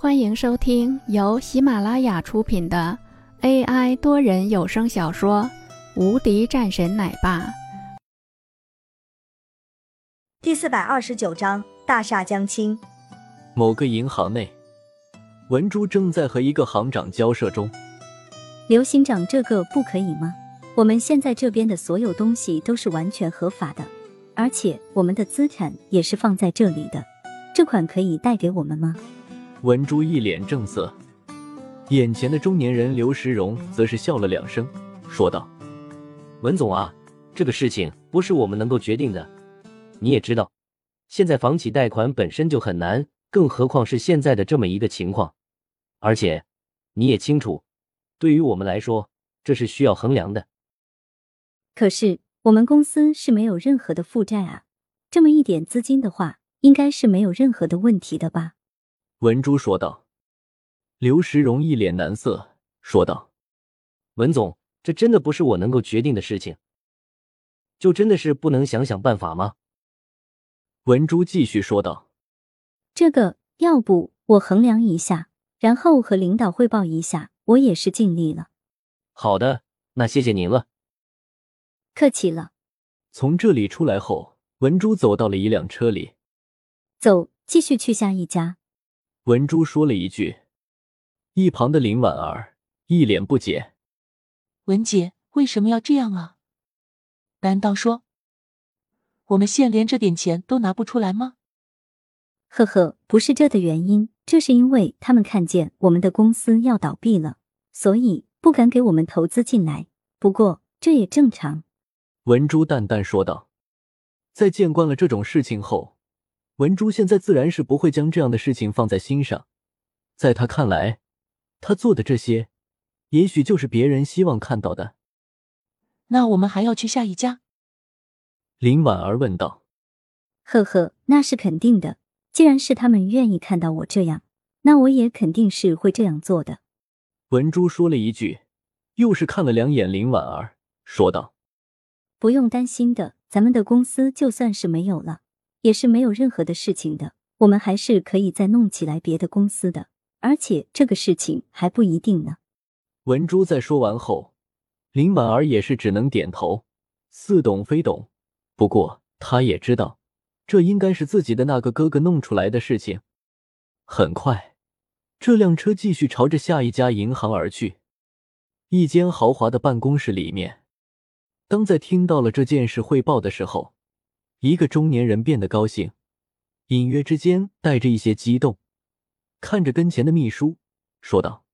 欢迎收听由喜马拉雅出品的 AI 多人有声小说《无敌战神奶爸》第四百二十九章：大厦将倾。某个银行内，文珠正在和一个行长交涉中。刘行长，这个不可以吗？我们现在这边的所有东西都是完全合法的，而且我们的资产也是放在这里的，这款可以贷给我们吗？文珠一脸正色，眼前的中年人刘石荣则是笑了两声，说道：“文总啊，这个事情不是我们能够决定的。你也知道，现在房企贷款本身就很难，更何况是现在的这么一个情况。而且你也清楚，对于我们来说，这是需要衡量的。可是我们公司是没有任何的负债啊，这么一点资金的话，应该是没有任何的问题的吧？”文珠说道。刘石荣一脸难色，说道：“文总，这真的不是我能够决定的事情，就真的是不能想想办法吗？”文珠继续说道：“这个，要不我衡量一下，然后和领导汇报一下，我也是尽力了。”好的，那谢谢您了。客气了。从这里出来后，文珠走到了一辆车里，走，继续去下一家。文珠说了一句，一旁的林婉儿一脸不解：“文姐为什么要这样啊？难道说我们现连这点钱都拿不出来吗？”呵呵，不是这的原因，这是因为他们看见我们的公司要倒闭了，所以不敢给我们投资进来。不过这也正常。”文珠淡淡说道。在见惯了这种事情后。文珠现在自然是不会将这样的事情放在心上，在他看来，他做的这些，也许就是别人希望看到的。那我们还要去下一家？林婉儿问道。呵呵，那是肯定的。既然是他们愿意看到我这样，那我也肯定是会这样做的。文珠说了一句，又是看了两眼林婉儿，说道：“不用担心的，咱们的公司就算是没有了。”也是没有任何的事情的，我们还是可以再弄起来别的公司的，而且这个事情还不一定呢。文珠在说完后，林婉儿也是只能点头，似懂非懂。不过她也知道，这应该是自己的那个哥哥弄出来的事情。很快，这辆车继续朝着下一家银行而去。一间豪华的办公室里面，当在听到了这件事汇报的时候。一个中年人变得高兴，隐约之间带着一些激动，看着跟前的秘书说道：“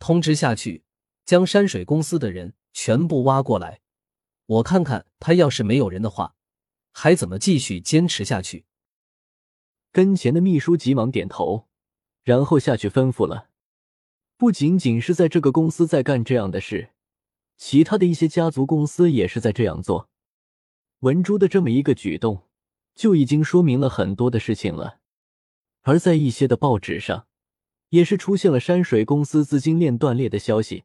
通知下去，将山水公司的人全部挖过来，我看看他要是没有人的话，还怎么继续坚持下去。”跟前的秘书急忙点头，然后下去吩咐了。不仅仅是在这个公司在干这样的事，其他的一些家族公司也是在这样做。文珠的这么一个举动，就已经说明了很多的事情了。而在一些的报纸上，也是出现了山水公司资金链断裂的消息，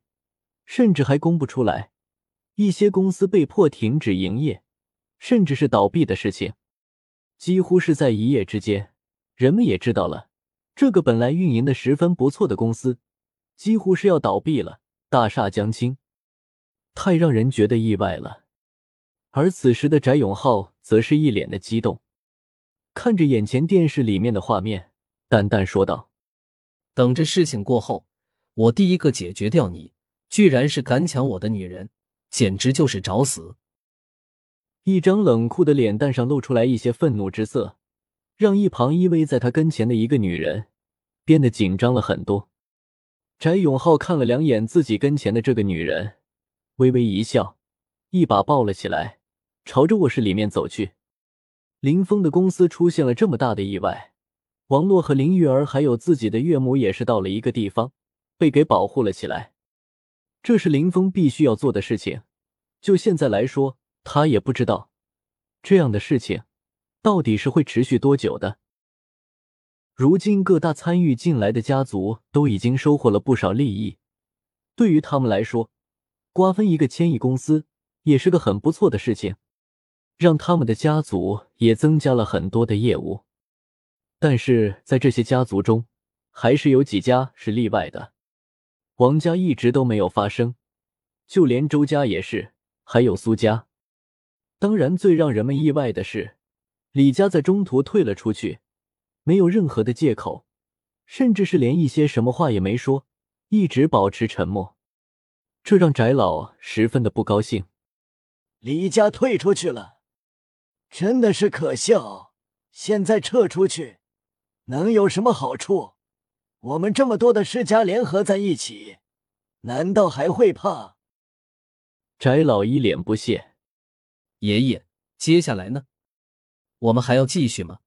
甚至还公布出来一些公司被迫停止营业，甚至是倒闭的事情。几乎是在一夜之间，人们也知道了，这个本来运营的十分不错的公司，几乎是要倒闭了，大厦将倾，太让人觉得意外了。而此时的翟永浩则是一脸的激动，看着眼前电视里面的画面，淡淡说道：“等这事情过后，我第一个解决掉你！居然是敢抢我的女人，简直就是找死！”一张冷酷的脸蛋上露出来一些愤怒之色，让一旁依偎在他跟前的一个女人变得紧张了很多。翟永浩看了两眼自己跟前的这个女人，微微一笑，一把抱了起来。朝着卧室里面走去。林峰的公司出现了这么大的意外，王洛和林玉儿还有自己的岳母也是到了一个地方，被给保护了起来。这是林峰必须要做的事情。就现在来说，他也不知道这样的事情到底是会持续多久的。如今各大参与进来的家族都已经收获了不少利益，对于他们来说，瓜分一个千亿公司也是个很不错的事情。让他们的家族也增加了很多的业务，但是在这些家族中，还是有几家是例外的。王家一直都没有发生，就连周家也是，还有苏家。当然，最让人们意外的是，李家在中途退了出去，没有任何的借口，甚至是连一些什么话也没说，一直保持沉默，这让翟老十分的不高兴。李家退出去了，真的是可笑。现在撤出去，能有什么好处？我们这么多的世家联合在一起，难道还会怕？翟老一脸不屑。爷爷，接下来呢？我们还要继续吗？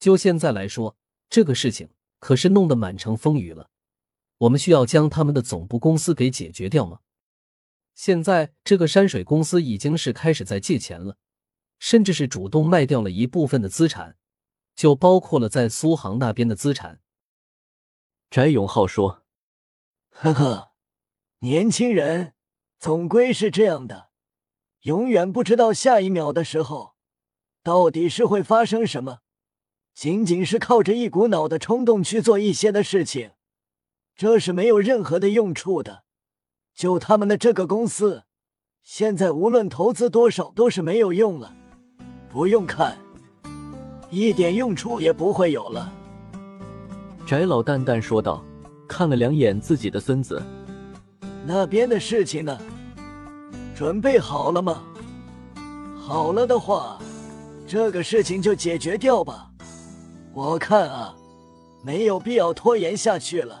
就现在来说，这个事情可是弄得满城风雨了。我们需要将他们的总部公司给解决掉吗？现在这个山水公司已经是开始在借钱了，甚至是主动卖掉了一部分的资产，就包括了在苏杭那边的资产。翟永浩说：“呵呵，年轻人总归是这样的。”永远不知道下一秒的时候，到底是会发生什么。仅仅是靠着一股脑的冲动去做一些的事情，这是没有任何的用处的。就他们的这个公司，现在无论投资多少都是没有用了。不用看，一点用处也不会有了。翟老淡淡说道，看了两眼自己的孙子，那边的事情呢？准备好了吗？好了的话，这个事情就解决掉吧。我看啊，没有必要拖延下去了。